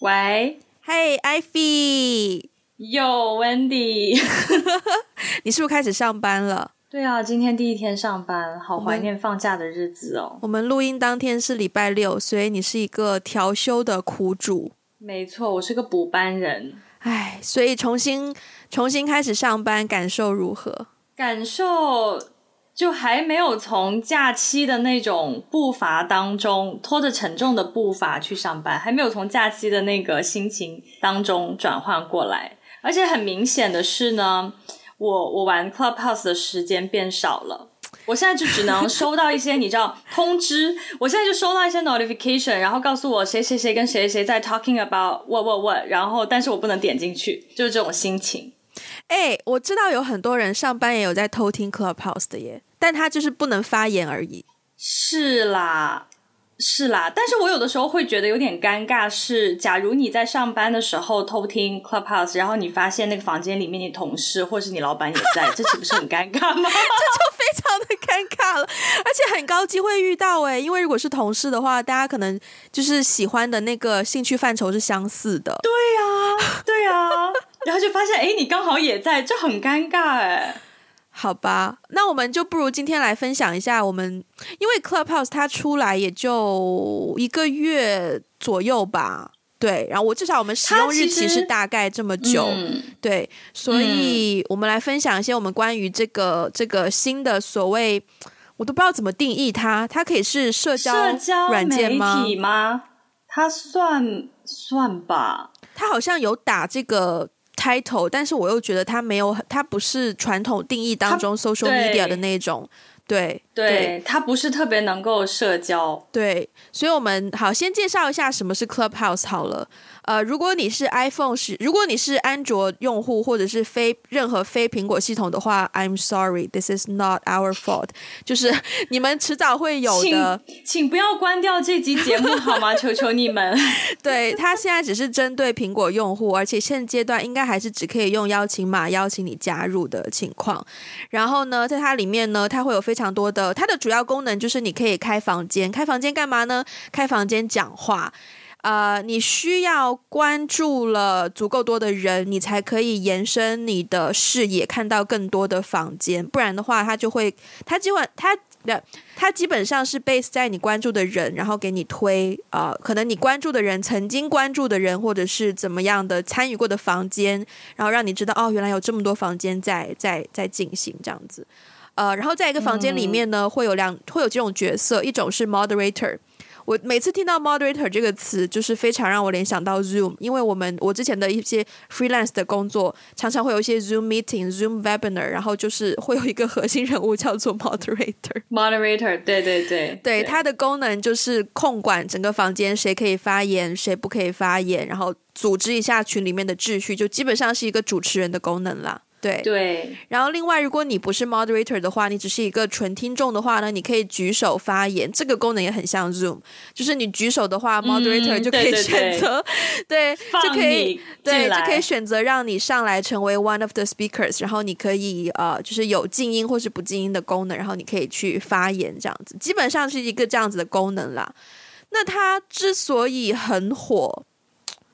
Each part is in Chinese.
喂，嘿，Ivy，哟，Wendy，你是不是开始上班了？对啊，今天第一天上班，好怀念放假的日子哦。我们录音当天是礼拜六，所以你是一个调休的苦主。没错，我是个补班人。唉，所以重新重新开始上班，感受如何？感受。就还没有从假期的那种步伐当中拖着沉重的步伐去上班，还没有从假期的那个心情当中转换过来。而且很明显的是呢，我我玩 Clubhouse 的时间变少了。我现在就只能收到一些你知道通知，我现在就收到一些 notification，然后告诉我谁谁谁跟谁谁在 talking about what what what，然后但是我不能点进去，就是这种心情。哎，我知道有很多人上班也有在偷听 Clubhouse 的耶。但他就是不能发言而已。是啦，是啦。但是我有的时候会觉得有点尴尬是，是假如你在上班的时候偷听 Clubhouse，然后你发现那个房间里面你同事或是你老板也在，这岂不是很尴尬吗？这就非常的尴尬了，而且很高机会遇到诶，因为如果是同事的话，大家可能就是喜欢的那个兴趣范畴是相似的。对呀、啊，对呀、啊，然后就发现哎，你刚好也在，这很尴尬诶。好吧，那我们就不如今天来分享一下我们，因为 Clubhouse 它出来也就一个月左右吧，对，然后我至少我们使用日期是大概这么久，嗯、对，所以我们来分享一些我们关于这个这个新的所谓，我都不知道怎么定义它，它可以是社交软件吗？它算算吧，它好像有打这个。title，但是我又觉得它没有，它不是传统定义当中 social media 的那种，对对，对，它不是特别能够社交，对，所以我们好先介绍一下什么是 Clubhouse 好了。呃，如果你是 iPhone 是，如果你是安卓用户或者是非任何非苹果系统的话，I'm sorry, this is not our fault。就是 你们迟早会有的，请，请不要关掉这集节目好吗？求求你们。对，它现在只是针对苹果用户，而且现阶段应该还是只可以用邀请码邀请你加入的情况。然后呢，在它里面呢，它会有非常多的，它的主要功能就是你可以开房间，开房间干嘛呢？开房间讲话。呃，你需要关注了足够多的人，你才可以延伸你的视野，看到更多的房间。不然的话，他就会，他基本他的他基本上是 base 在你关注的人，然后给你推呃，可能你关注的人曾经关注的人，或者是怎么样的参与过的房间，然后让你知道哦，原来有这么多房间在在在进行这样子。呃，然后在一个房间里面呢，会有两会有几种角色，一种是 moderator。我每次听到 moderator 这个词，就是非常让我联想到 Zoom，因为我们我之前的一些 freelance 的工作，常常会有一些 Zoom meeting、Zoom webinar，然后就是会有一个核心人物叫做 moderator。moderator，对对对，对，它的功能就是控管整个房间谁可以发言，谁不可以发言，然后组织一下群里面的秩序，就基本上是一个主持人的功能啦。对对，然后另外，如果你不是 moderator 的话，你只是一个纯听众的话呢，你可以举手发言，这个功能也很像 Zoom，就是你举手的话，moderator 就可以选择，对，就可以对，就可以选择让你上来成为 one of the speakers，然后你可以呃，就是有静音或是不静音的功能，然后你可以去发言这样子，基本上是一个这样子的功能啦。那它之所以很火。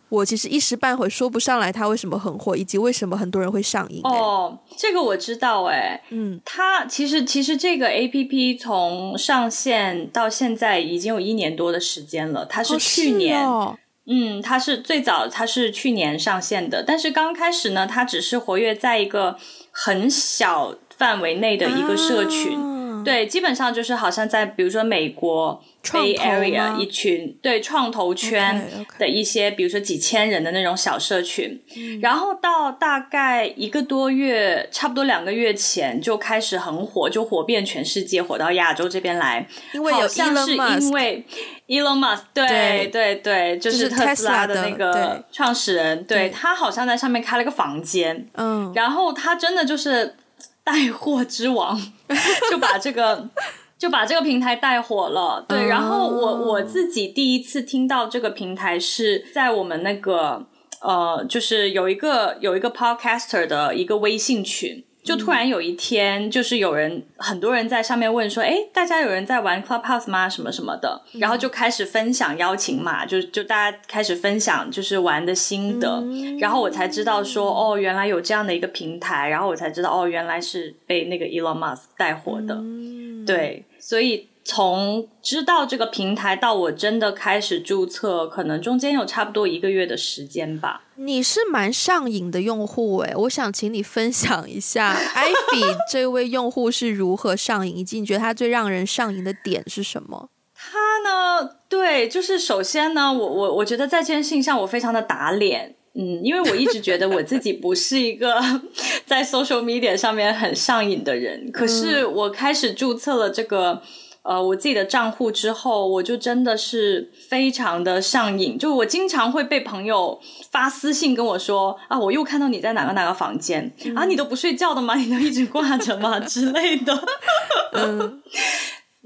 我其实一时半会说不上来它为什么很火，以及为什么很多人会上瘾。哦，这个我知道哎，嗯，它其实其实这个 APP 从上线到现在已经有一年多的时间了，它是去年，哦哦、嗯，它是最早它是去年上线的，但是刚开始呢，它只是活跃在一个很小范围内的一个社群。啊对，基本上就是好像在比如说美国 Bay Area 一群对创投圈的一些，okay, okay. 比如说几千人的那种小社群，嗯，然后到大概一个多月，差不多两个月前就开始很火，就火遍全世界，火到亚洲这边来，因为好像是因为 Elon Musk，对对对，对，就是特斯拉的那个创始人，对，对他好像在上面开了个房间，嗯，然后他真的就是。带货之王就把这个就把这个平台带火了，对。然后我我自己第一次听到这个平台是在我们那个呃，就是有一个有一个 podcaster 的一个微信群，就突然有一天，就是有人很多人在上面问说，哎，大家有人在玩 Clubhouse 吗？什么什么的，然后就开始分享邀请码，就就大家开始分享就是玩的心得，然后我才知道说，哦，原来有这样的一个平台，然后我才知道，哦，原来是被那个 Elon Musk 带火的，对，所以。从知道这个平台到我真的开始注册，可能中间有差不多一个月的时间吧。你是蛮上瘾的用户诶，我想请你分享一下 Ivy 这位用户是如何上瘾，以及你觉得他最让人上瘾的点是什么？他呢，对，就是首先呢，我我我觉得在这件事情上我非常的打脸，嗯，因为我一直觉得我自己不是一个 在 social media 上面很上瘾的人，可是我开始注册了这个。呃，我自己的账户之后，我就真的是非常的上瘾，就我经常会被朋友发私信跟我说啊，我又看到你在哪个哪个房间、嗯、啊，你都不睡觉的吗？你都一直挂着吗？之类的。嗯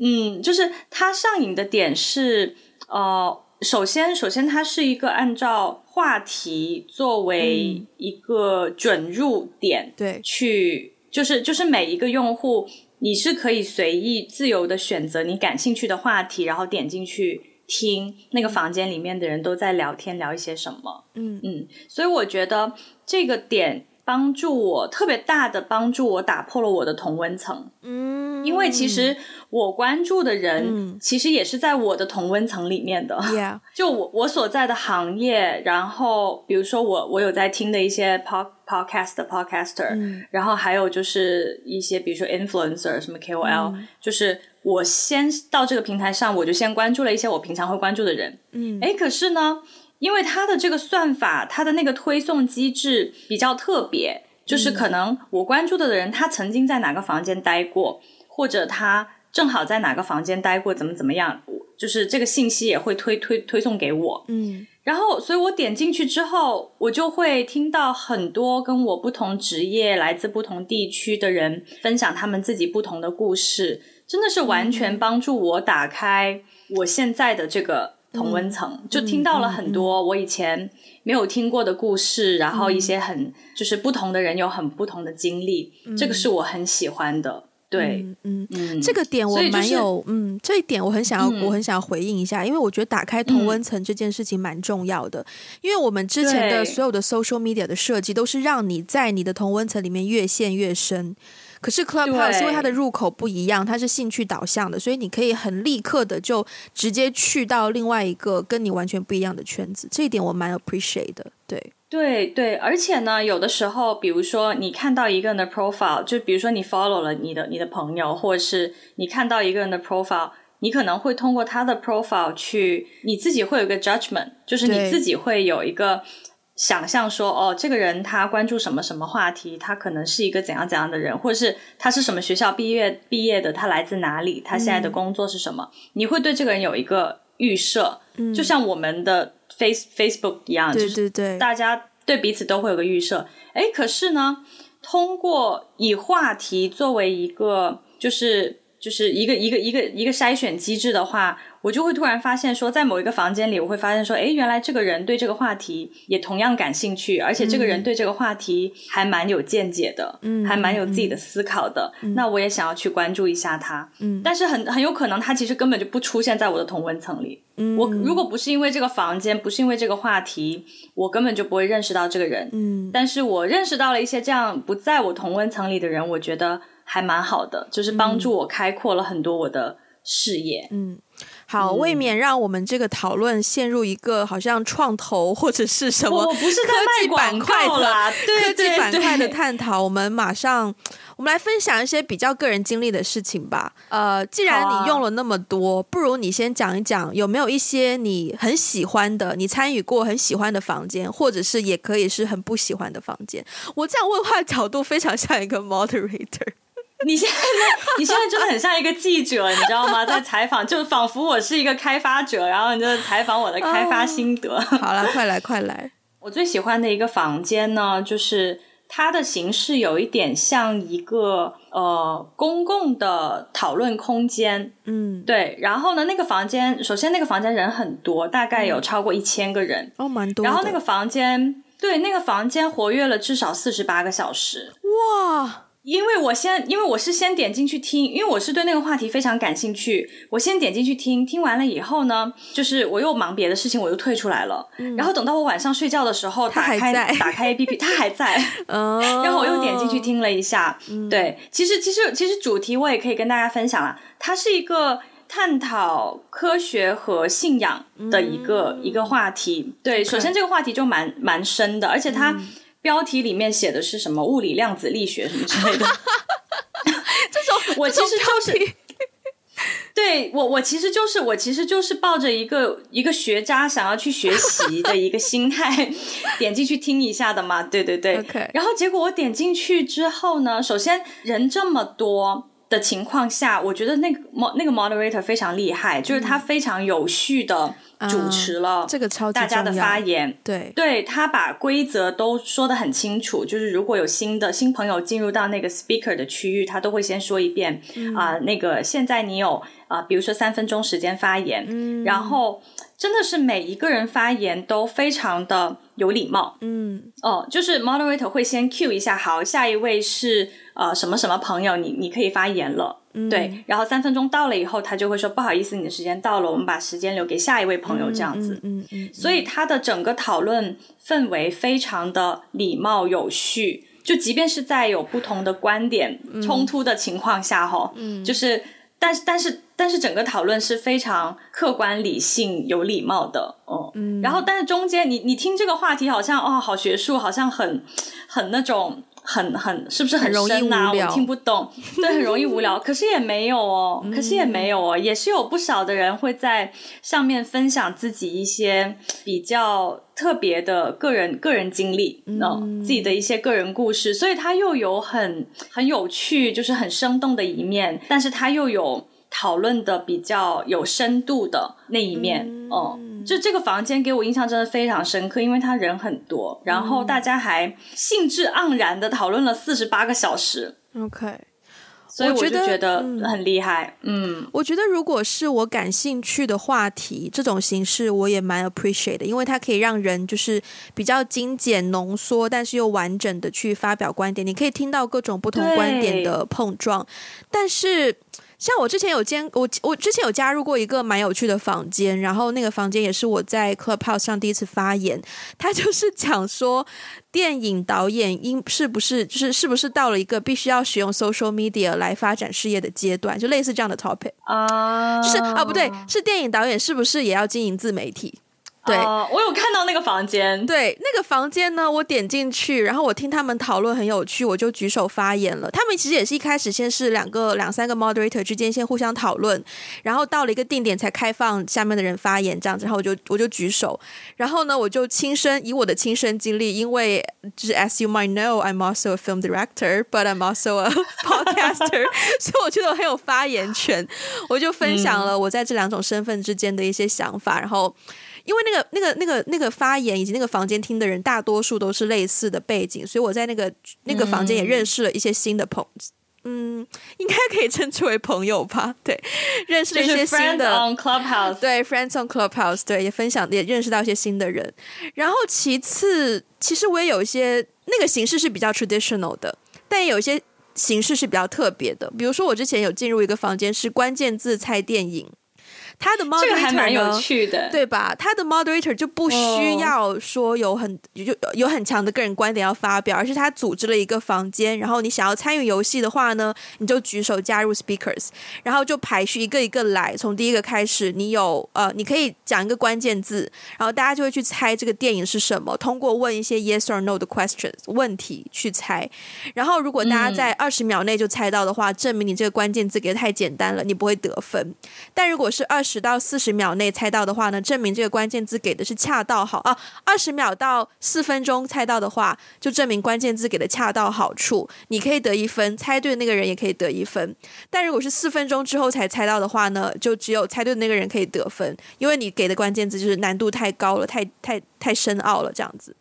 嗯，就是它上瘾的点是，呃，首先首先它是一个按照话题作为一个准入点，对，去就是就是每一个用户。你是可以随意自由的选择你感兴趣的话题，然后点进去听那个房间里面的人都在聊天，聊一些什么。嗯嗯，所以我觉得这个点帮助我特别大的帮助我打破了我的同温层。嗯，因为其实。我关注的人，其实也是在我的同温层里面的。Yeah. 就我我所在的行业，然后比如说我我有在听的一些 pod podcast 的 podcaster，嗯，然后还有就是一些比如说 influencer 什么 KOL，嗯，就是我先到这个平台上，我就先关注了一些我平常会关注的人。嗯，诶，可是呢，因为它的这个算法，它的那个推送机制比较特别，就是可能我关注的人，他曾经在哪个房间待过，或者他。正好在哪个房间待过，怎么怎么样，就是这个信息也会推推推送给我。嗯，然后，所以我点进去之后，我就会听到很多跟我不同职业、来自不同地区的人分享他们自己不同的故事，真的是完全帮助我打开我现在的这个同温层，嗯，就听到了很多我以前没有听过的故事，嗯，然后一些很就是不同的人有很不同的经历，嗯，这个是我很喜欢的。对，嗯嗯，这个点我蛮有，就是、嗯，这一点我很想要、嗯，我很想要回应一下，因为我觉得打开同温层这件事情蛮重要的、嗯，因为我们之前的所有的 social media 的设计都是让你在你的同温层里面越陷越深，可是 Clubhouse 因为它的入口不一样，它是兴趣导向的，所以你可以很立刻的就直接去到另外一个跟你完全不一样的圈子，这一点我蛮 appreciate 的，对。对对，而且呢，有的时候，比如说你看到一个人的 profile，就比如说你 follow 了你的你的朋友，或者是你看到一个人的 profile，你可能会通过他的 profile 去，你自己会有一个 judgment，就是你自己会有一个想象说，哦，这个人他关注什么什么话题，他可能是一个怎样怎样的人，或者是他是什么学校毕业毕业的，他来自哪里，他现在的工作是什么，嗯、你会对这个人有一个预设，嗯，就像我们的。Face Facebook 一样，对对对，就是大家对彼此都会有个预设。哎，可是呢，通过以话题作为一个，就是就是一个一个一个一个筛选机制的话。我就会突然发现说，在某一个房间里，我会发现说，诶，原来这个人对这个话题也同样感兴趣，而且这个人对这个话题还蛮有见解的，嗯，还蛮有自己的思考的。嗯，那我也想要去关注一下他，嗯，但是很很有可能他其实根本就不出现在我的同温层里。嗯，我如果不是因为这个房间，不是因为这个话题，我根本就不会认识到这个人。嗯，但是我认识到了一些这样不在我同温层里的人，我觉得还蛮好的，就是帮助我开阔了很多我的视野。嗯。好，未免让我们这个讨论陷入一个好像创投或者是什么科技板块的科技板块的探讨。我们马上，我们来分享一些比较个人经历的事情吧。呃，既然你用了那么多，不如你先讲一讲有没有一些你很喜欢的、你参与过很喜欢的房间，或者是也可以是很不喜欢的房间。我这样问话的角度非常像一个 moderator。你现在，你现在真的很像一个记者，你知道吗？在采访，就仿佛我是一个开发者，然后你就采访我的开发心得。Oh, 好了，快来快来！我最喜欢的一个房间呢，就是它的形式有一点像一个呃公共的讨论空间。嗯，对。然后呢，那个房间，首先那个房间人很多，大概有超过一千个人。哦，蛮多。然后那个房间，对，那个房间活跃了至少四十八个小时。哇！因为我先，因为我是先点进去听，因为我是对那个话题非常感兴趣，我先点进去听，听完了以后呢，就是我又忙别的事情，我又退出来了。嗯、然后等到我晚上睡觉的时候，打开 打开 APP，它还在。哦、然后我又点进去听了一下。嗯、对，其实其实其实主题我也可以跟大家分享了，它是一个探讨科学和信仰的一个、嗯、一个话题。对，首先这个话题就蛮蛮深的，而且它。嗯标题里面写的是什么物理量子力学什么之类的，这种 我其实就是，对我我其实就是我其实就是抱着一个一个学渣想要去学习的一个心态点进去听一下的嘛，对对对，Okay. 然后结果我点进去之后呢，首先人这么多的情况下，我觉得那个 mo 那个 moderator 非常厉害，就是他非常有序的。主持了这个超大家的发言，对。对，他把规则都说得很清楚，就是如果有新的新朋友进入到那个 speaker 的区域，他都会先说一遍啊、嗯。呃，那个现在你有啊、呃，比如说三分钟时间发言，嗯、然后真的是每一个人发言都非常的有礼貌，嗯。哦，就是 moderator 会先 cue 一下，好，下一位是呃什么什么朋友，你你可以发言了。嗯、对，然后三分钟到了以后，他就会说不好意思，你的时间到了，我们把时间留给下一位朋友，这样子。嗯嗯，嗯嗯。嗯，所以他的整个讨论氛围非常的礼貌有序，就即便是在有不同的观点冲突的情况下，哈、嗯，就是，但是但是但是整个讨论是非常客观理性有礼貌的，哦、嗯，然后但是中间你你听这个话题好像哦好学术，好像很很那种。很很是不是很深啊？我听不懂，对，很容易无聊。可是也没有哦，可是也没有哦，也是有不少的人会在上面分享自己一些比较特别的个人个人经历，嗯、哦，自己的一些个人故事。所以他又有很很有趣，就是很生动的一面，但是他又有讨论的比较有深度的那一面，嗯、哦。就这个房间给我印象真的非常深刻，因为他人很多，然后大家还兴致盎然的讨论了四十八个小时。OK，所以我就觉得很厉害。嗯，我觉得如果是我感兴趣的话题，这种形式我也蛮 appreciate 的，因为它可以让人就是比较精简浓缩，但是又完整的去发表观点。你可以听到各种不同观点的碰撞，但是。像我之前有兼我我之前有加入过一个蛮有趣的房间，然后那个房间也是我在 Clubhouse 上第一次发言。他就是讲说，电影导演应是不是就是是不是到了一个必须要使用 social media 来发展事业的阶段，就类似这样的 topic 啊，是啊不对，是电影导演是不是也要经营自媒体？对，uh, 我有看到那个房间。对，那个房间呢，我点进去，然后我听他们讨论很有趣，我就举手发言了。他们其实也是一开始先是两个、两三个 moderator 之间先互相讨论，然后到了一个定点才开放下面的人发言这样子。然后我就我就举手，然后呢，我就亲身以我的亲身经历，因为就是 as you might know, I'm also a film director, but I'm also a podcaster，所以我觉得我很有发言权。我就分享了我在这两种身份之间的一些想法，然后。因为那个、那个、那个、那个发言以及那个房间听的人，大多数都是类似的背景，所以我在那个那个房间也认识了一些新的朋友，嗯，应该可以称之为朋友吧？对，认识了一些新的 on Clubhouse，对，Friends on Clubhouse，对，也分享也认识到一些新的人。然后其次，其实我也有一些那个形式是比较 traditional 的，但也有一些形式是比较特别的。比如说，我之前有进入一个房间，是关键字猜电影。他的 moderator 还蛮有趣的，对吧？他的 moderator 就不需要说有很有、oh. 有很强的个人观点要发表，而是他组织了一个房间，然后你想要参与游戏的话呢，你就举手加入 speakers，然后就排序一个一个来，从第一个开始，你有呃，你可以讲一个关键字，然后大家就会去猜这个电影是什么，通过问一些 yes or no 的 questions 问题去猜，然后如果大家在二十秒内就猜到的话，嗯、证明你这个关键字给的太简单了，你不会得分。但如果是二十十到四十秒内猜到的话呢，证明这个关键字给的是恰到好啊。二十秒到四分钟猜到的话，就证明关键字给的恰到好处，你可以得一分，猜对那个人也可以得一分。但如果是四分钟之后才猜到的话呢，就只有猜对那个人可以得分，因为你给的关键字就是难度太高了，太太太深奥了这样子。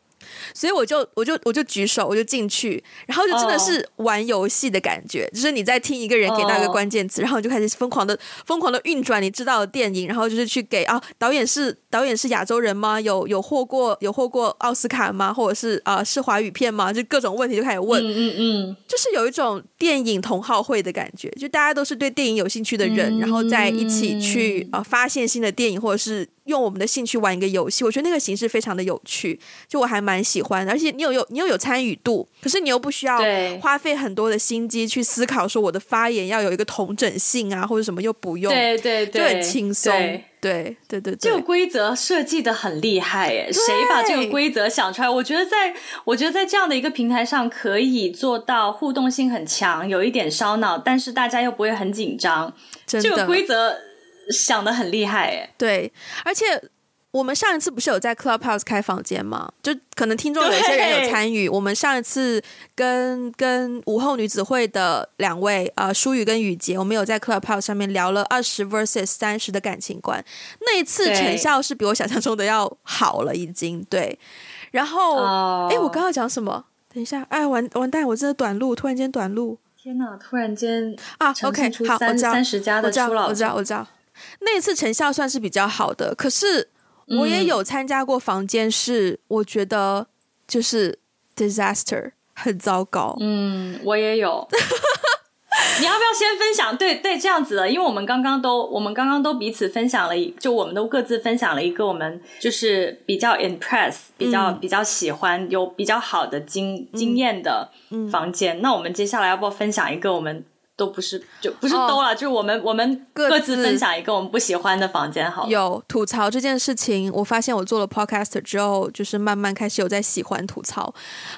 所以我就我就我就举手，我就进去，然后就真的是玩游戏的感觉，oh. 就是你在听一个人给到一个关键词，oh. 然后你就开始疯狂的疯狂的运转你知道的电影，然后就是去给啊导演是导演是亚洲人吗？有有获过有获过奥斯卡吗？或者是啊是华语片吗？就各种问题就开始问，嗯嗯嗯，就是有一种电影同好会的感觉，就大家都是对电影有兴趣的人，嗯、然后在一起去啊发现新的电影，或者是。用我们的兴趣玩一个游戏，我觉得那个形式非常的有趣，就我还蛮喜欢，而且你有有你又有参与度，可是你又不需要花费很多的心机去思考说我的发言要有一个同整性啊或者什么又不用，对对对，就很轻松，对。对对对，这个规则设计的很厉害耶，谁把这个规则想出来？我觉得在我觉得在这样的一个平台上可以做到互动性很强，有一点烧脑，但是大家又不会很紧张，这个规则。想的很厉害哎，对，而且我们上一次不是有在 Clubhouse 开房间吗？就可能听众有些人有参与。我们上一次跟跟午后女子会的两位呃舒雨跟雨洁，我们有在 Clubhouse 上面聊了二十 versus 三十的感情观。那一次成效是比我想象中的要好了，已经对。然后哎，oh. 我刚刚讲什么？等一下，哎，完完蛋，我真的短路，突然间短路。天哪，突然间啊，OK，好，我知道，三十加的初老，我知道，我知道。那一次成效算是比较好的，可是我也有参加过房间，是我觉得就是 disaster 很糟糕。嗯，我也有。你要不要先分享？对对，这样子的，因为我们刚刚都我们刚刚都彼此分享了一，就我们都各自分享了一个我们就是比较 impress、比较、嗯、比较喜欢、有比较好的经经验的房间。那我们接下来要不要分享一个我们？都不是，就不是都了，哦、就我们我们各自分享一个我们不喜欢的房间，好。有吐槽这件事情，我发现我做了 podcaster 之后，就是慢慢开始有在喜欢吐槽。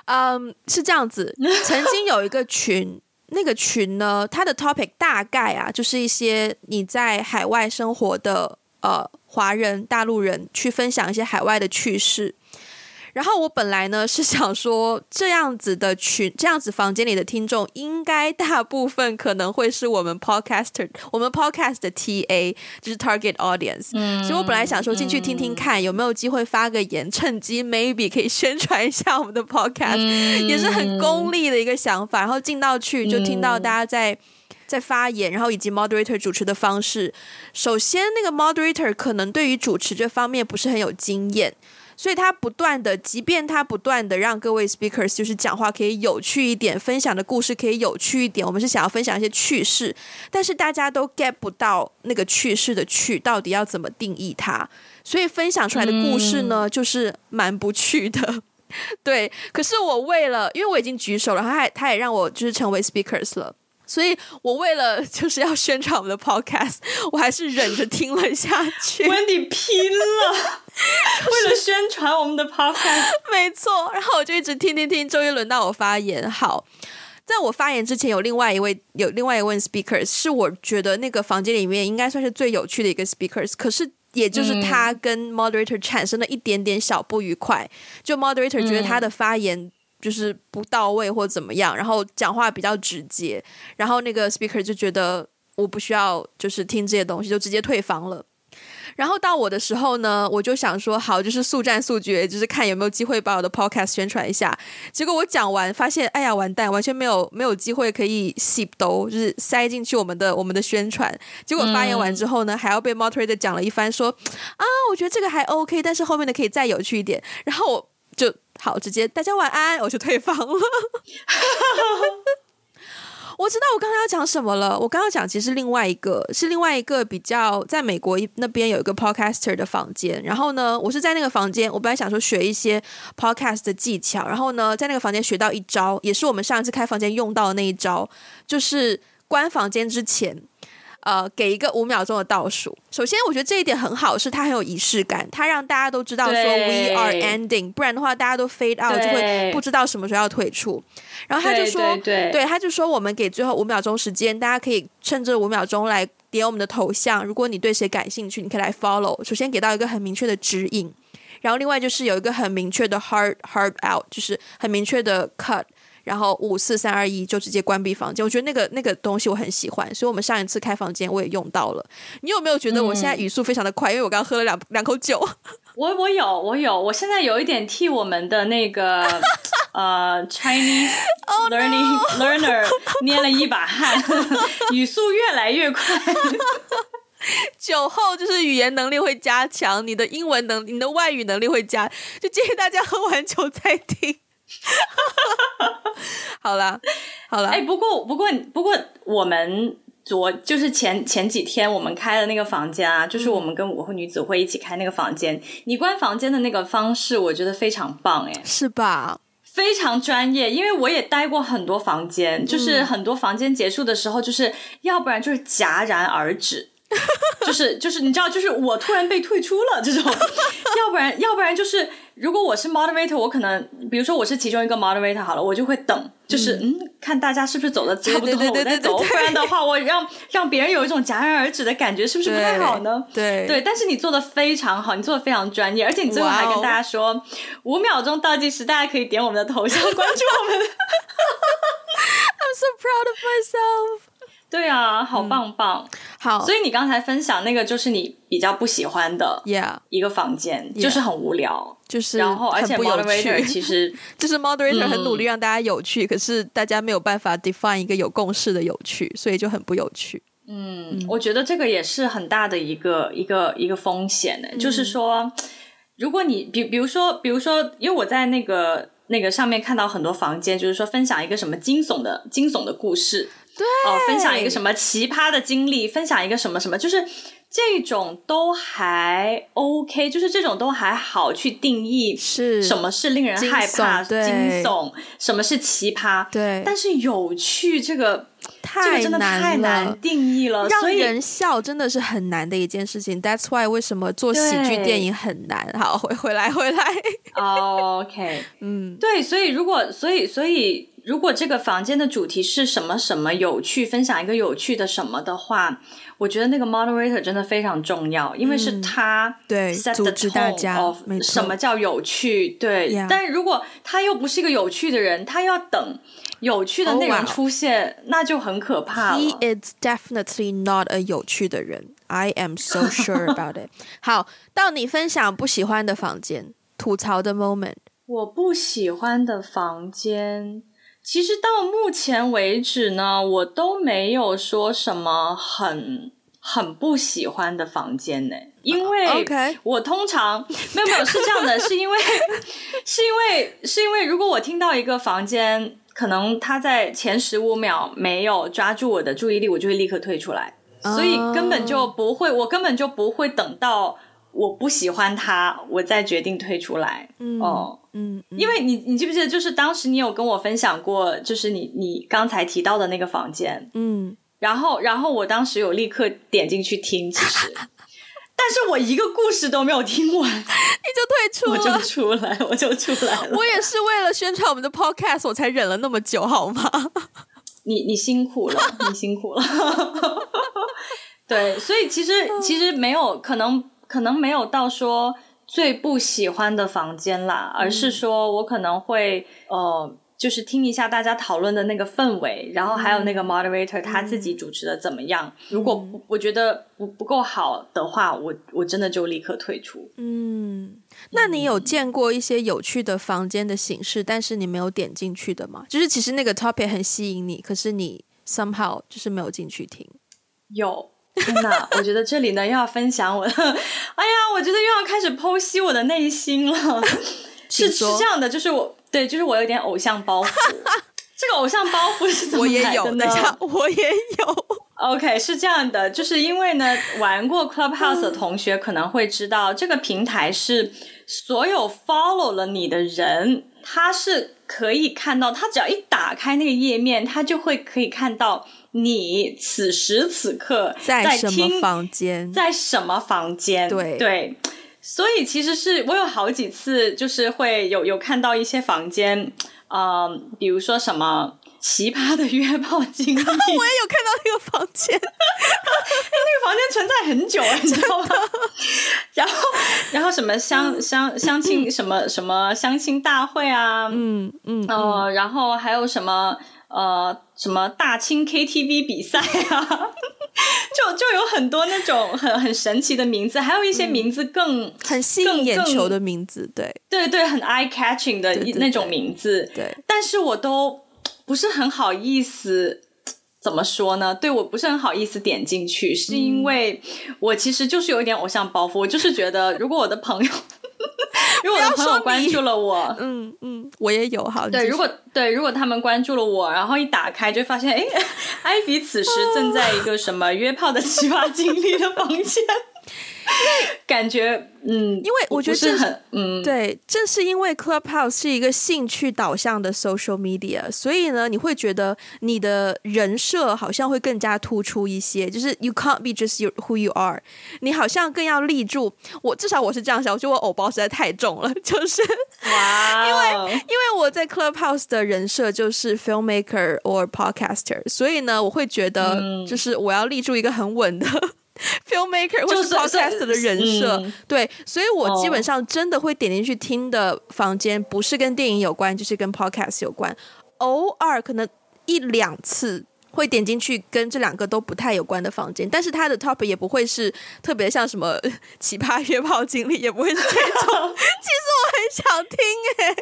嗯，是这样子，曾经有一个群，那个群呢，它的 topic 大概啊，就是一些你在海外生活的呃华人、大陆人去分享一些海外的趣事。然后我本来呢是想说，这样子的群，这样子房间里的听众，应该大部分可能会是我们 podcaster，我们 podcast 的 TA，就是 target audience。嗯，所以我本来想说进去听听看，有没有机会发个言，趁机 maybe 可以宣传一下我们的 podcast，嗯，也是很功利的一个想法。然后进到去就听到大家在在发言，然后以及 moderator 主持的方式。首先，那个 moderator 可能对于主持这方面不是很有经验。所以他不断的，即便他不断的让各位 speakers 就是讲话可以有趣一点，分享的故事可以有趣一点，我们是想要分享一些趣事，但是大家都 get 不到那个趣事的趣到底要怎么定义它，所以分享出来的故事呢，就是蛮不趣的。对，可是我为了，因为我已经举手了，他还他也让我就是成为 speakers 了。所以我为了 就是要宣传我们的 podcast，我还是忍着听了下去。Wendy 拼了，为了宣传我们的 podcast，没错。然后我就一直听听听，终于轮到我发言。好，在我发言之前，有另外一位有另外一位 speakers，是我觉得那个房间里面应该算是最有趣的一个 speakers。可是也就是他跟 moderator 产生了一点点小不愉快，就 moderator 觉得他的发言。就是不到位或怎么样，然后讲话比较直接，然后那个 speaker 就觉得我不需要就是听这些东西，就直接退房了。然后到我的时候呢，我就想说好，就是速战速决，就是看有没有机会把我的 podcast 宣传一下。结果我讲完，发现哎呀完蛋，完全没有没有机会可以 zip 都就是塞进去我们的我们的宣传。结果发言完之后呢，还要被 moderator 讲了一番说，说啊，我觉得这个还 OK，但是后面的可以再有趣一点。然后我就。好，直接大家晚安，我就退房了。我知道我刚刚要讲什么了。我刚刚讲其实另外一个是另外一个比较在美国那边有一个 podcaster 的房间。然后呢，我是在那个房间，我本来想说学一些 podcast 的技巧。然后呢，在那个房间学到一招，也是我们上一次开房间用到的那一招，就是关房间之前。呃，给一个五秒钟的倒数。首先，我觉得这一点很好，是它很有仪式感，它让大家都知道说 we are ending，不然的话大家都 fade out 就会不知道什么时候要退出。然后他就说，对，他就说我们给最后五秒钟时间，大家可以趁这五秒钟来点我们的头像。如果你对谁感兴趣，你可以来 follow。首先给到一个很明确的指引，然后另外就是有一个很明确的 hard hard out，就是很明确的 cut。然后五四三二一就直接关闭房间，我觉得那个那个东西我很喜欢，所以我们上一次开房间我也用到了。你有没有觉得我现在语速非常的快？嗯、因为我刚刚喝了两两口酒。我我有我有，我现在有一点替我们的那个呃 Chinese learning、oh, no. learner 捏了一把汗，语速越来越快。酒后就是语言能力会加强，你的英文能，你的外语能力会加，就建议大家喝完酒再听。好啦，好啦。哎、欸，不过不过不过我们。昨就是前前几天我们开的那个房间啊，就是我们跟午后女子会一起开那个房间。嗯、你关房间的那个方式，我觉得非常棒，哎，是吧？非常专业，因为我也待过很多房间，就是很多房间结束的时候，就是要不然就是戛然而止，就是就是你知道，就是我突然被退出了这种，要不然要不然就是。如果我是 moderator，我可能比如说我是其中一个 moderator 好了，我就会等，就是嗯，嗯，看大家是不是走的差不多，我再走，不然的话，我让让别人有一种戛然而止的感觉，是不是不太好呢？对对，但是你做的非常好，你做的非常专业，而且你最后还跟大家说五秒钟倒计时，大家可以点我们的头像关注我们。I'm so proud of myself. 对啊，好棒棒，嗯、好。所以你刚才分享那个就是你比较不喜欢的一个房间，yeah, 就是很无聊，就是然后而且 moderator 其实 就是 moderator 很努力让大家有趣，嗯、可是大家没有办法 define 一个有共识的有趣，所以就很不有趣。嗯，嗯我觉得这个也是很大的一个一个一个风险呢、嗯，就是说，如果你比比如说比如说，因为我在那个那个上面看到很多房间，就是说分享一个什么惊悚的惊悚的故事。对哦，分享一个什么奇葩的经历，分享一个什么什么，就是这种都还 OK，就是这种都还好去定义是什么是令人害怕、惊悚，惊悚，什么是奇葩。对，但是有趣这个太这个真的太难定义了，让人笑真的是很难的一件事情。That's why 为什么做喜剧电影很难。好，回回来回来。Oh, OK，嗯，对，所以如果所以所以。如果这个房间的主题是什么什么有趣，分享一个有趣的什么的话，我觉得那个 moderator 真的非常重要，因为是他 set 对 set the tone of 什么叫有趣，对。Yeah. 但是如果他又不是一个有趣的人，他要等有趣的内容出现，oh, wow. 那就很可怕了。He is definitely not a 有趣的人，I am so sure about it。好，到你分享不喜欢的房间，吐槽的 moment。我不喜欢的房间。其实到目前为止呢，我都没有说什么很很不喜欢的房间呢，因为我通常没有没有是这样的，是因为是因为是因为如果我听到一个房间，可能他在前十五秒没有抓住我的注意力，我就会立刻退出来，所以根本就不会，我根本就不会等到。我不喜欢他，我再决定退出来。嗯哦，嗯，因为你，你记不记得，就是当时你有跟我分享过，就是你你刚才提到的那个房间，嗯，然后然后我当时有立刻点进去听，其实，但是我一个故事都没有听完，你就退出了，我就出来，我就出来了。我也是为了宣传我们的 podcast，我才忍了那么久，好吗？你你辛苦了，你辛苦了。对，所以其实其实没有可能。可能没有到说最不喜欢的房间啦，而是说我可能会呃，就是听一下大家讨论的那个氛围，然后还有那个 moderator 他自己主持的怎么样。嗯、如果不我觉得不不够好的话，我我真的就立刻退出。嗯，那你有见过一些有趣的房间的形式，但是你没有点进去的吗？就是其实那个 topic 很吸引你，可是你 somehow 就是没有进去听。有。天呐，我觉得这里呢又要分享我的，哎呀，我觉得又要开始剖析我的内心了。是是这样的，就是我对，就是我有点偶像包袱。这个偶像包袱是怎么来的呢？我也有。OK，是这样的，就是因为呢，玩过 Clubhouse 的同学可能会知道，这个平台是所有 follow 了你的人，他是可以看到，他只要一打开那个页面，他就会可以看到。你此时此刻在，在什么房间？在什么房间？对对，所以其实是我有好几次就是会有有看到一些房间，嗯、呃，比如说什么奇葩的约炮经历，我也有看到那个房间，那个房间存在很久了，你知道吗？然后然后什么相相相亲什么什么相亲大会啊，嗯嗯呃，然后还有什么。呃，什么大清 KTV 比赛啊？就就有很多那种很很神奇的名字，还有一些名字更、嗯、很吸引眼球的名字，对对对，很 eye catching 的那种名字，对，对，对，但是我都不是很好意思。怎么说呢？对，我不是很好意思点进去，是因为我其实就是有一点偶像包袱。我就是觉得，如果我的朋友，如果我的朋友关注了我，嗯嗯，我也有哈。对，如果对，如果他们关注了我，然后一打开就发现，哎，艾比此时正在一个什么约炮的奇葩经历的房间。感觉嗯，因为我觉得这是很嗯，对，正是因为 Clubhouse 是一个兴趣导向的 social media，所以呢，你会觉得你的人设好像会更加突出一些，就是 you can't be just you who you are，你好像更要立住。我至少我是这样想，我觉得我偶包实在太重了，就是哇，因为因为我在 Clubhouse 的人设就是 filmmaker or podcaster，所以呢，我会觉得就是我要立住一个很稳的。Filmmaker 或是 Podcast 的人设，嗯，对，所以我基本上真的会点进去听的房间，不是跟电影有关，就是跟 Podcast 有关。偶尔可能一两次会点进去跟这两个都不太有关的房间，但是它的 Topic 也不会是特别像什么 奇葩约炮经历，也不会是这种。其实我很想听诶，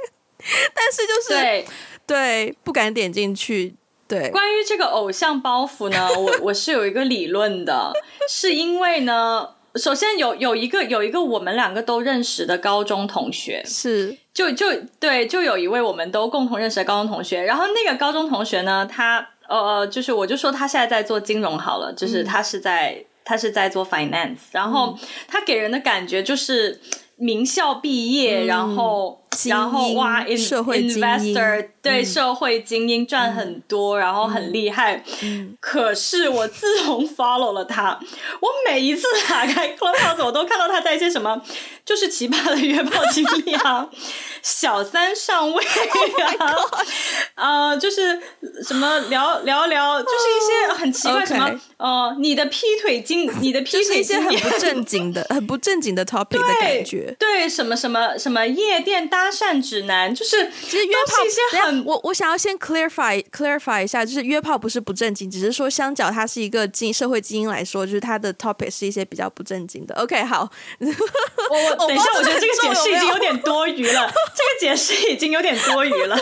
但是就是对，对，不敢点进去。对，关于这个偶像包袱呢，我 我是有一个理论的，是因为呢，首先有有一个有一个我们两个都认识的高中同学，是。就就对，就有一位我们都共同认识的高中同学，然后那个高中同学呢，他呃，就是我就说他现在在做金融好了，就是他是在、嗯、他是在做 finance，然后他给人的感觉就是名校毕业，嗯、然后。然后哇，in, 社会 investor 对、嗯、社会精英赚很多，嗯、然后很厉害、嗯。可是我自从 follow 了他，我每一次打开 Clubhouse，我都看到他在一些什么，就是奇葩的约炮经历啊，小三上位啊，啊、oh 呃，就是什么聊聊聊，就是一些很奇怪、oh, 什么.呃，你的劈腿经，你的劈腿经，些很不正经的、很不正经的 topic 的感觉。对，什么什么什么夜店大。搭讪指南就是，其实约炮一些很，我我想要先 clarify clarify 一下，就是约炮不是不正经，只是说相较它是一个精社会精英来说，就是它的 topic 是一些比较不正经的。OK，好，我我等一下，我觉得 这个解释已经有点多余了，这个解释已经有点多余了。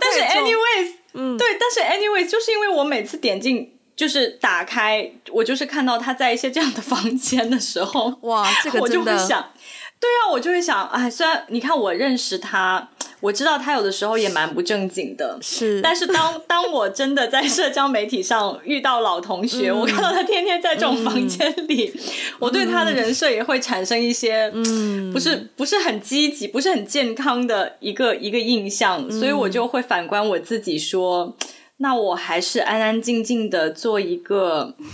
但是 anyways，嗯，对，但是 anyways，就是因为我每次点进，就是打开，我就是看到他在一些这样的房间的时候，哇，这个真的。我就会想对啊，我就会想，哎，虽然你看我认识他，我知道他有的时候也蛮不正经的，是。但是当当我真的在社交媒体上遇到老同学，嗯、我看到他天天在这种房间里，嗯、我对他的人设也会产生一些，嗯，不是不是很积极、不是很健康的一个一个印象，所以我就会反观我自己说，那我还是安安静静的做一个。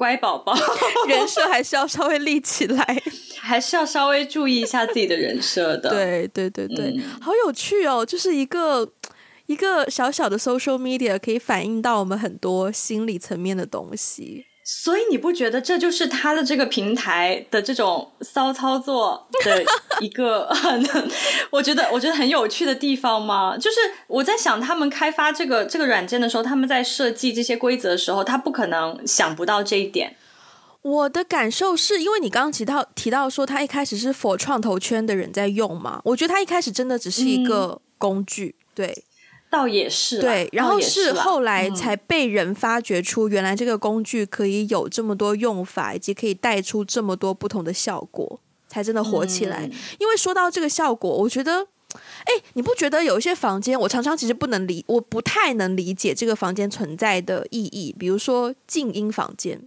乖宝宝，人设还是要稍微立起来，还是要稍微注意一下自己的人设的。对对对对、嗯，好有趣哦！就是一个一个小小的 social media 可以反映到我们很多心理层面的东西。所以你不觉得这就是他的这个平台的这种骚操作的一个很，我觉得我觉得很有趣的地方吗？就是我在想，他们开发这个这个软件的时候，他们在设计这些规则的时候，他不可能想不到这一点。我的感受是因为你刚刚提到提到说，他一开始是 for 创投圈的人在用嘛？我觉得他一开始真的只是一个工具，嗯、对。倒也是，对，然后是后来才被人发掘出，原来这个工具可以有这么多用法，以及可以带出这么多不同的效果，才真的火起来。嗯、因为说到这个效果，我觉得，哎，你不觉得有一些房间，我常常其实不能理，我不太能理解这个房间存在的意义。比如说静音房间，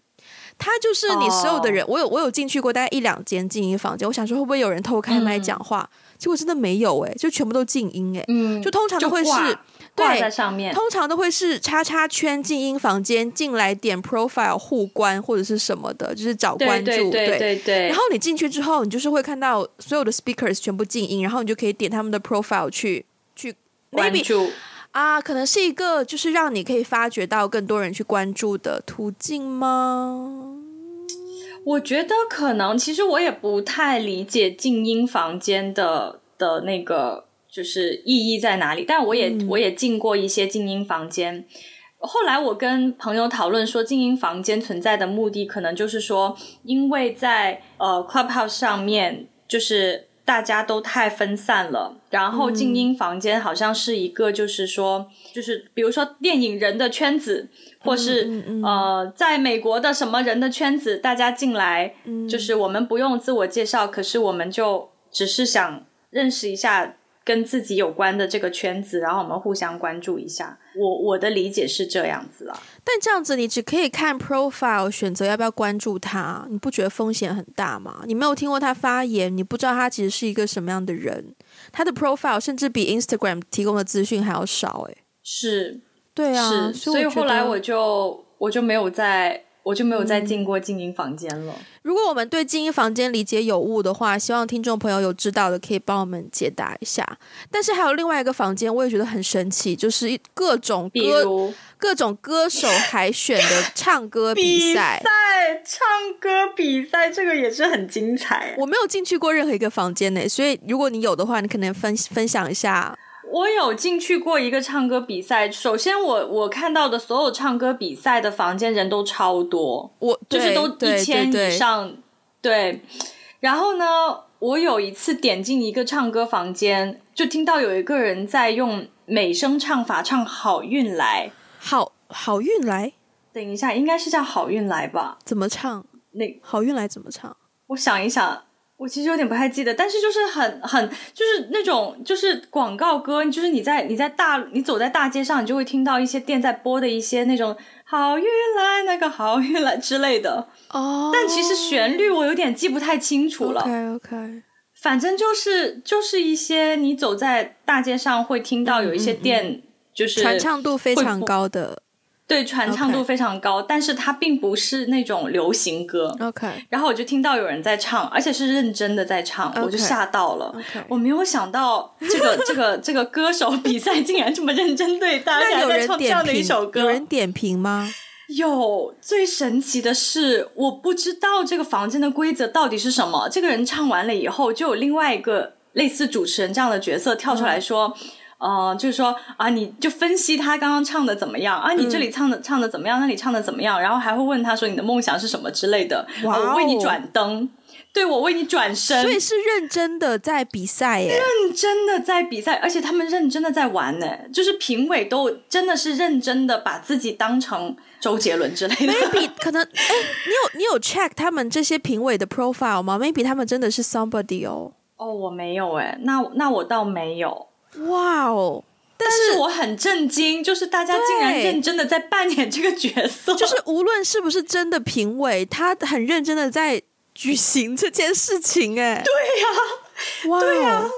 它就是你所有的人，哦、我有我有进去过大概一两间静音房间，我想说会不会有人偷开麦讲话。嗯结果真的没有哎、欸，就全部都静音哎、欸，嗯，就通常都会是挂在上面，通常都会是叉叉圈静音房间进来点 profile 互关或者是什么的，就是找关注，对对对，对，对，对。然后你进去之后，你就是会看到所有的 speakers 全部静音，然后你就可以点他们的 profile 去去关注啊，可能是一个就是让你可以发掘到更多人去关注的途径吗？我觉得可能，其实我也不太理解静音房间的的那个就是意义在哪里。但我也、嗯、我也进过一些静音房间，后来我跟朋友讨论说，静音房间存在的目的，可能就是说，因为在呃 Clubhouse 上面，就是大家都太分散了，然后静音房间好像是一个，就是说，嗯、就是比如说电影人的圈子，或是嗯嗯嗯呃，在美国的什么人的圈子，大家进来，就是我们不用自我介绍，可是我们就只是想认识一下。跟自己有关的这个圈子，然后我们互相关注一下。我我的理解是这样子啊，但这样子你只可以看 profile 选择要不要关注他，你不觉得风险很大吗？你没有听过他发言，你不知道他其实是一个什么样的人。他的 profile 甚至比 Instagram 提供的资讯还要少，欸，诶，是，对啊，所以后来我就我就没有再。我就没有再进过静音房间了。嗯。如果我们对静音房间理解有误的话，希望听众朋友有知道的可以帮我们解答一下。但是还有另外一个房间，我也觉得很神奇，就是各种歌、各种歌手海选的唱歌比赛。比赛唱歌比赛，这个也是很精彩。我没有进去过任何一个房间呢，所以如果你有的话，你可能分分享一下。我有进去过一个唱歌比赛。首先我，我我看到的所有唱歌比赛的房间人都超多，我就是都一千以上。对，然后呢，我有一次点进一个唱歌房间，就听到有一个人在用美声唱法唱《好运来》，好好运来。等一下，应该是叫《好运来》吧？怎么唱？那好运来怎么唱？我想一想。我其实有点不太记得，但是就是很很就是那种就是广告歌，就是你在你在大你走在大街上，你就会听到一些店在播的一些那种好运来那个好运来之类的哦。Oh, 但其实旋律我有点记不太清楚了。OK OK，反正就是就是一些你走在大街上会听到有一些店就是传唱度非常高的。对，传唱度非常高.但是它并不是那种流行歌。OK，然后我就听到有人在唱，而且是认真的在唱.我就吓到了。Okay. 我没有想到这个这个这个歌手比赛竟然这么认真对待，那有人唱这样的一首歌，有人点评吗？有。最神奇的是，我不知道这个房间的规则到底是什么。这个人唱完了以后，就有另外一个类似主持人这样的角色跳出来说。嗯呃，就是说啊，你就分析他刚刚唱的怎么样啊？你这里唱的、嗯、唱的怎么样？那里唱的怎么样？然后还会问他说你的梦想是什么之类的。哇、哦，我为你转灯，对，我为你转身，所以是认真的在比赛耶，认真的在比赛，而且他们认真的在玩呢。就是评委都真的是认真的把自己当成周杰伦之类的。Maybe 可能，哎，你有你有 check 他们这些评委的 profile 吗？Maybe 他们真的是 somebody 哦。哦，我没有哎，那那我倒没有。哇哦！但是我很震惊，就是大家竟然认真的在扮演这个角色，就是无论是不是真的评委，他很认真的在举行这件事情。哎，对呀，哇，对呀，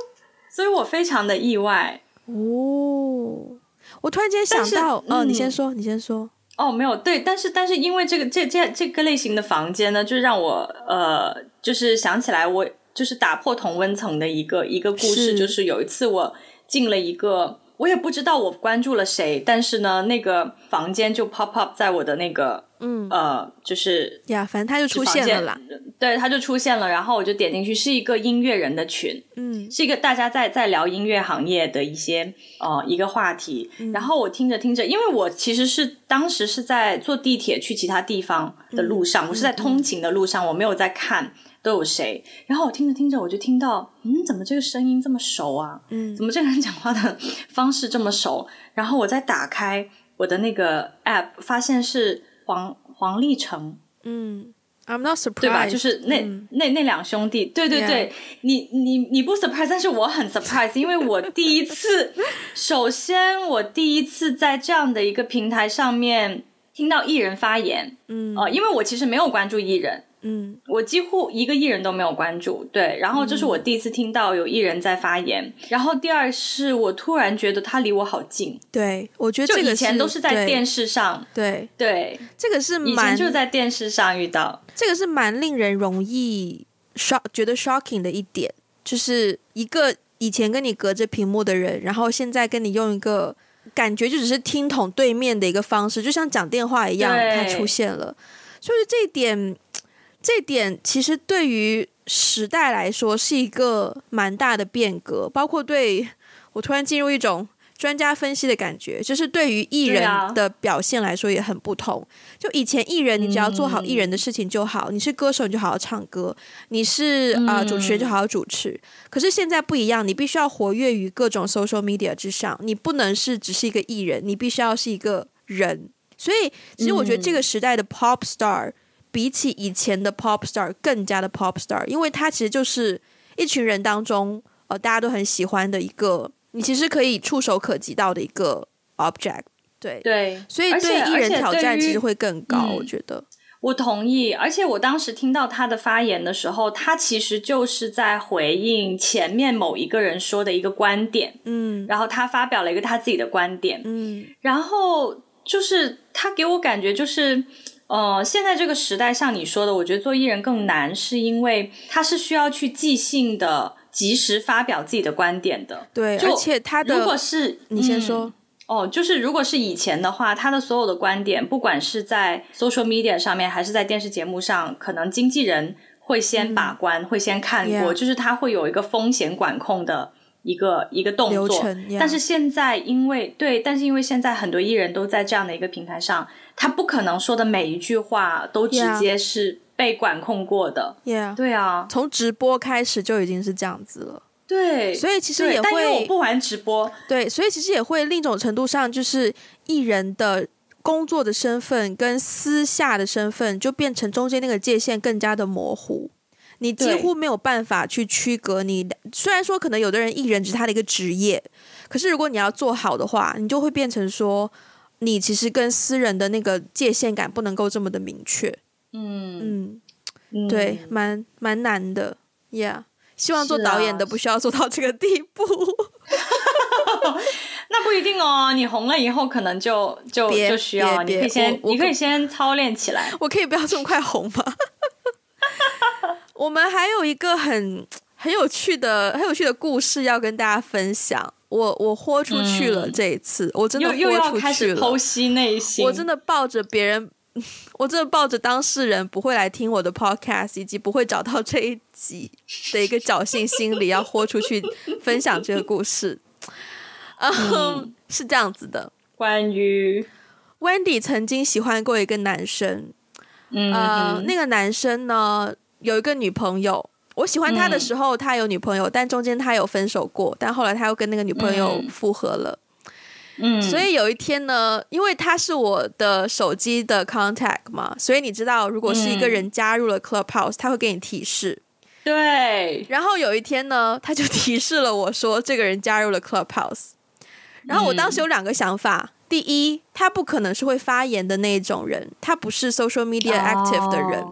所以我非常的意外哦。我突然间想到，哦，你先说，你先说。哦，没有，对，但是但是因为这个这这这个类型的房间呢，就让我呃，就是想起来我就是打破同温层的一个一个故事，就是有一次我。进了一个，我也不知道我关注了谁，但是呢，那个房间就 pop up 在我的那个，嗯，呃，就是呀，反正他就出现了啦。对，他就出现了，然后我就点进去，是一个音乐人的群，嗯，是一个大家在在聊音乐行业的一些呃一个话题，嗯，然后我听着听着，因为我其实是当时是在坐地铁去其他地方的路上，嗯，我是在通勤的路上，嗯，我没有在看。都有谁？然后我听着听着，我就听到，嗯，怎么这个声音这么熟啊？嗯，怎么这个人讲话的方式这么熟？然后我再打开我的那个 app，发现是黄黄立成。嗯，I'm not surprised，对吧？就是那、嗯、那那两兄弟，对对对.你你你不 surprise，但是我很 surprise，因为我第一次，首先我第一次在这样的一个平台上面听到艺人发言。嗯，呃，因为我其实没有关注艺人。嗯，我几乎一个艺人都没有关注，对。然后这是我第一次听到有艺人在发言。嗯、然后第二是我突然觉得他离我好近。对，我觉得这个就以前都是在电视上。对对，这个是蛮以前就在电视上遇到。这个是蛮令人容易 shock 觉得 shocking 的一点，就是一个以前跟你隔着屏幕的人，然后现在跟你用一个感觉就只是听筒对面的一个方式，就像讲电话一样，他出现了。所以这一点。这点其实对于时代来说是一个蛮大的变革，包括对我突然进入一种专家分析的感觉，就是对于艺人的表现来说也很不同。就以前艺人，你只要做好艺人的事情就好，嗯、你是歌手你就好好唱歌，你是啊、呃、主持人就好好主持。可是现在不一样，你必须要活跃于各种 social media 之上，你不能是只是一个艺人，你必须要是一个人。所以，其实我觉得这个时代的 pop star、嗯、比起以前的 pop star 更加的 pop star，因为他其实就是一群人当中呃大家都很喜欢的一个。你其实可以触手可及到的一个 object，对。对，所以对艺人挑战其实会更高，我觉得。我同意，而且我当时听到他的发言的时候，他其实就是在回应前面某一个人说的一个观点，嗯，然后他发表了一个他自己的观点，嗯，然后就是他给我感觉就是，呃，现在这个时代像你说的，我觉得做艺人更难，是因为他是需要去即兴的。及时发表自己的观点的，对，而且他的如果是你先说、嗯、哦，就是如果是以前的话，他的所有的观点，不管是在 social media 上面，还是在电视节目上，可能经纪人会先把关，嗯、会先看过.就是他会有一个风险管控的一个一个动作。但是现在，因为对，但是因为现在很多艺人都在这样的一个平台上，他不可能说的每一句话都直接是。被管控过的，yeah, 对啊，从直播开始就已经是这样子了，对，所以其实也会，但因为我不玩直播，对，所以其实也会另一种程度上，就是艺人的工作的身份跟私下的身份就变成中间那个界限更加的模糊，你几乎没有办法去区隔你。虽然说可能有的人艺人只是他的一个职业，可是如果你要做好的话，你就会变成说，你其实跟私人的那个界限感不能够这么的明确。嗯嗯，对，蛮蛮难的，Yeah。希望做导演的不需要做到这个地步。那不一定哦，你红了以后可能就就就需要，你可以先你可以先操练起来。我可以不要这么快红吗？我们还有一个很 很有趣的很有趣的故事要跟大家分享。我我豁出去了，这一次、嗯、我真的豁出去了。又要开始剖析内心，我真的抱着别人。我真的抱着当事人不会来听我的 podcast，以及不会找到这一集的一个侥幸心理，要豁出去分享这个故事。嗯，嗯是这样子的。关于 Wendy 曾经喜欢过一个男生，嗯，呃，那个男生呢有一个女朋友。我喜欢他的时候，他有女朋友，嗯，但中间他有分手过，但后来他又跟那个女朋友复合了。嗯，所以有一天呢，因为他是我的手机的 contact 嘛，所以你知道，如果是一个人加入了 Clubhouse，他会给你提示。对。然后有一天呢，他就提示了我说，这个人加入了 Clubhouse。然后我当时有两个想法：第一，他不可能是会发言的那种人，他不是 social media active 的人，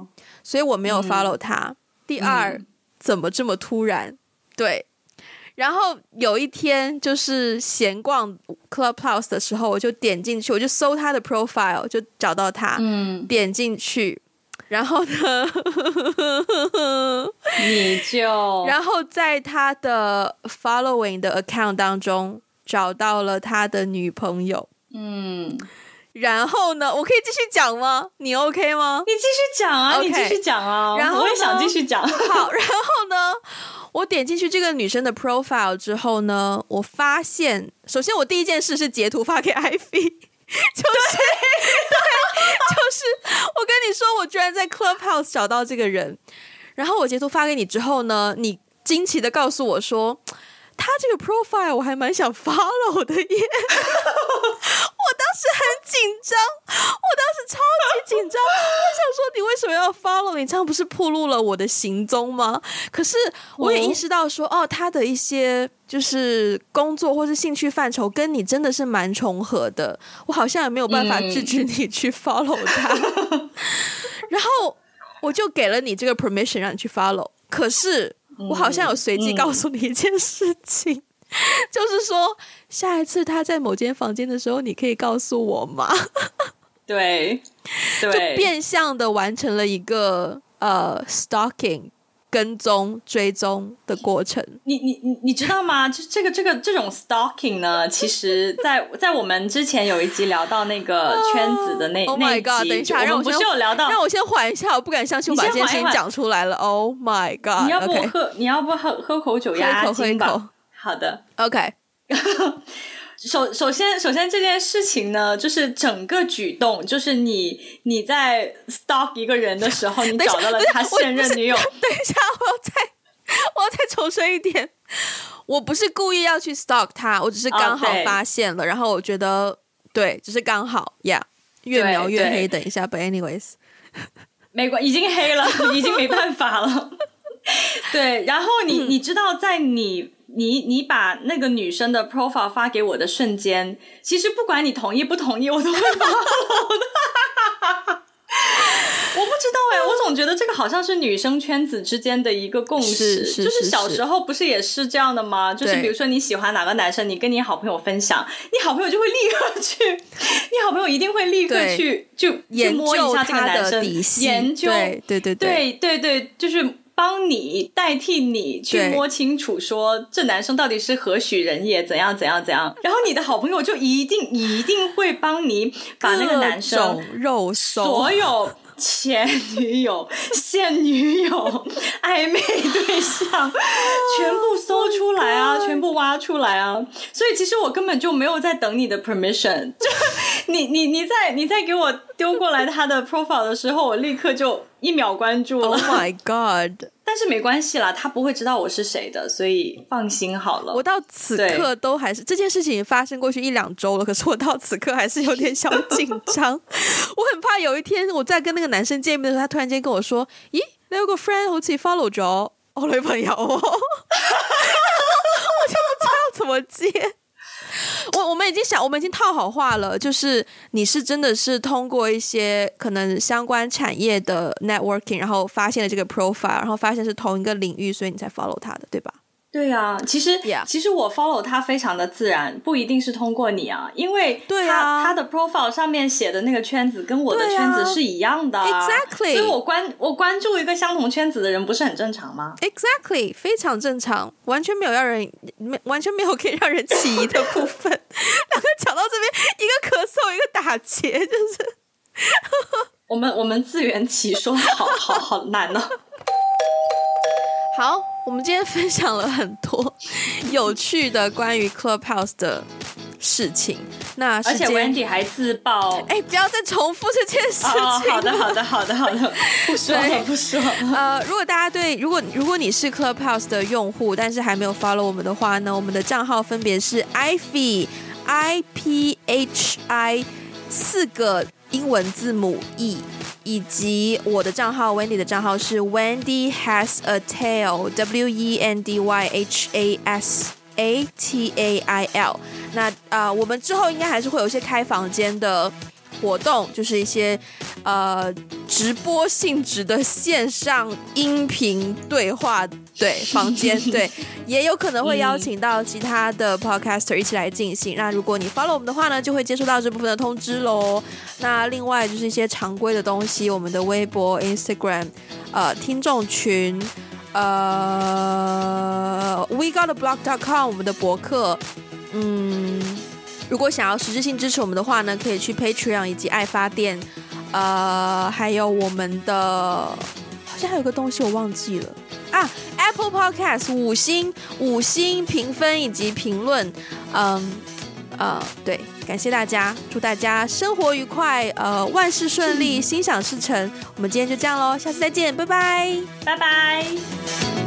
所以我没有 follow 他。第二，怎么这么突然？对。然后有一天，就是闲逛 Clubhouse 的时候，我就点进去，我就搜他的 profile，就找到他，嗯，点进去，然后呢，你就，然后在他的 following 的 account 当中找到了他的女朋友，嗯，然后呢，我可以继续讲吗？你 OK 吗？你继续讲啊，okay. 你继续讲啊，然后我也想继续讲，好，然后呢？我点进去这个女生的 profile 之后呢，我发现，首先我第一件事是截图发给 Ivy，就是对，对，就是我跟你说，我居然在 Clubhouse 找到这个人，然后我截图发给你之后呢，你惊奇的告诉我说。他这个 profile 我还蛮想 follow 的耶，我当时很紧张，我当时超级紧张，我想说你为什么要 follow？你这样不是暴露了我的行踪吗？可是我也意识到说，哦，他的一些就是工作或是兴趣范畴跟你真的是蛮重合的，我好像也没有办法制止你去 follow 他，然后我就给了你这个 permission 让你去 follow，可是。我好像有随机告诉你一件事情，嗯嗯、就是说下一次他在某间房间的时候，你可以告诉我吗？对，对，就变相的完成了一个呃 stalking。跟踪追踪的过程，你你你你知道吗？就这个这个这种 stalking 呢，其实在在我们之前有一集聊到那个 圈子的那 oh my god，等一下，让我不是有聊到，让我先缓一下，我不敢相信我把这件事情讲出来了。Oh my god，你要不喝.你要不喝喝口酒压压惊吧？好的，OK。首首先首先这件事情呢，就是整个举动，就是你你在 stalk 一个人的时候，你找到了他现任女友。等一下，我要再我要再重申一点，我不是故意要去 stalk 他，我只是刚好发现了，oh, 然后我觉得对，只是刚好呀，yeah, 越描越黑。等一下，but anyways，没关，已经黑了，已经没办法了。对，然后你你知道，在你你你把那个女生的 profile 发给我的瞬间，其实不管你同意不同意，我都会发的。我不知道哎，我总觉得这个好像是女生圈子之间的一个共识，就是小时候不是也是这样的吗？就是比如说你喜欢哪个男生，你跟你好朋友分享，你好朋友就会立刻去，你好朋友一定会立刻去就去摸一下这个男生，研究，对对对对对对，就是。帮你代替你去摸清楚，说这男生到底是何许人也，怎样怎样怎样。然后你的好朋友就一定一定会帮你把那个男生肉搜所有前女友、现女友、暧昧对象全部搜出来啊，全部挖出来啊。所以其实我根本就没有在等你的 permission，就 你你你在你在给我丢过来他的 profile 的时候，我立刻就。一秒关注了，Oh my God！但是没关系啦，他不会知道我是谁的，所以放心好了。我到此刻都还是这件事情发生过去一两周了，可是我到此刻还是有点小紧张。我很怕有一天我在跟那个男生见面的时候，他突然间跟我说：“咦，那有个 friend 好似 follow 咗我女朋友哦。” 我就不知道怎么接。我我们已经想，我们已经套好话了，就是你是真的是通过一些可能相关产业的 networking，然后发现了这个 profile，然后发现是同一个领域，所以你才 follow 他的，对吧？对啊，其实.其实我 follow 他非常的自然，不一定是通过你啊，因为他对啊，他的 profile 上面写的那个圈子跟我的圈子是一样的，exactly，所以我关我关注一个相同圈子的人不是很正常吗？exactly，非常正常，完全没有让人没完全没有可以让人起疑的部分。两个讲到这边，一个咳嗽，一个打结，就是我们我们自圆其说，好好好难呢、啊。好，我们今天分享了很多有趣的关于 Clubhouse 的事情。那而且 Wendy 还自爆，哎，不要再重复这件事情。哦，好的，好的，好的，好的，不说了，不说了。呃，如果大家对，如果如果你是 Clubhouse 的用户，但是还没有 follow 我们的话呢，我们的账号分别是 Iphi I P H I 四个英文字母 E。以及我的账号 Wendy 的账号是 Wendy has a tail W E N D Y H A S A T A I L。那啊、呃，我们之后应该还是会有一些开房间的活动，就是一些呃直播性质的线上音频对话。对，房间对，也有可能会邀请到其他的 podcaster 一起来进行。那如果你 follow 我们的话呢，就会接收到这部分的通知喽。那另外就是一些常规的东西，我们的微博、Instagram，呃，听众群，呃，we gotta blog.com，我们的博客。嗯，如果想要实质性支持我们的话呢，可以去 Patreon 以及爱发电，呃，还有我们的，好像还有个东西我忘记了。啊，Apple Podcast 五星五星评分以及评论，嗯呃，对，感谢大家，祝大家生活愉快，呃，万事顺利，心想事成。我们今天就这样喽，下次再见，拜拜，拜拜。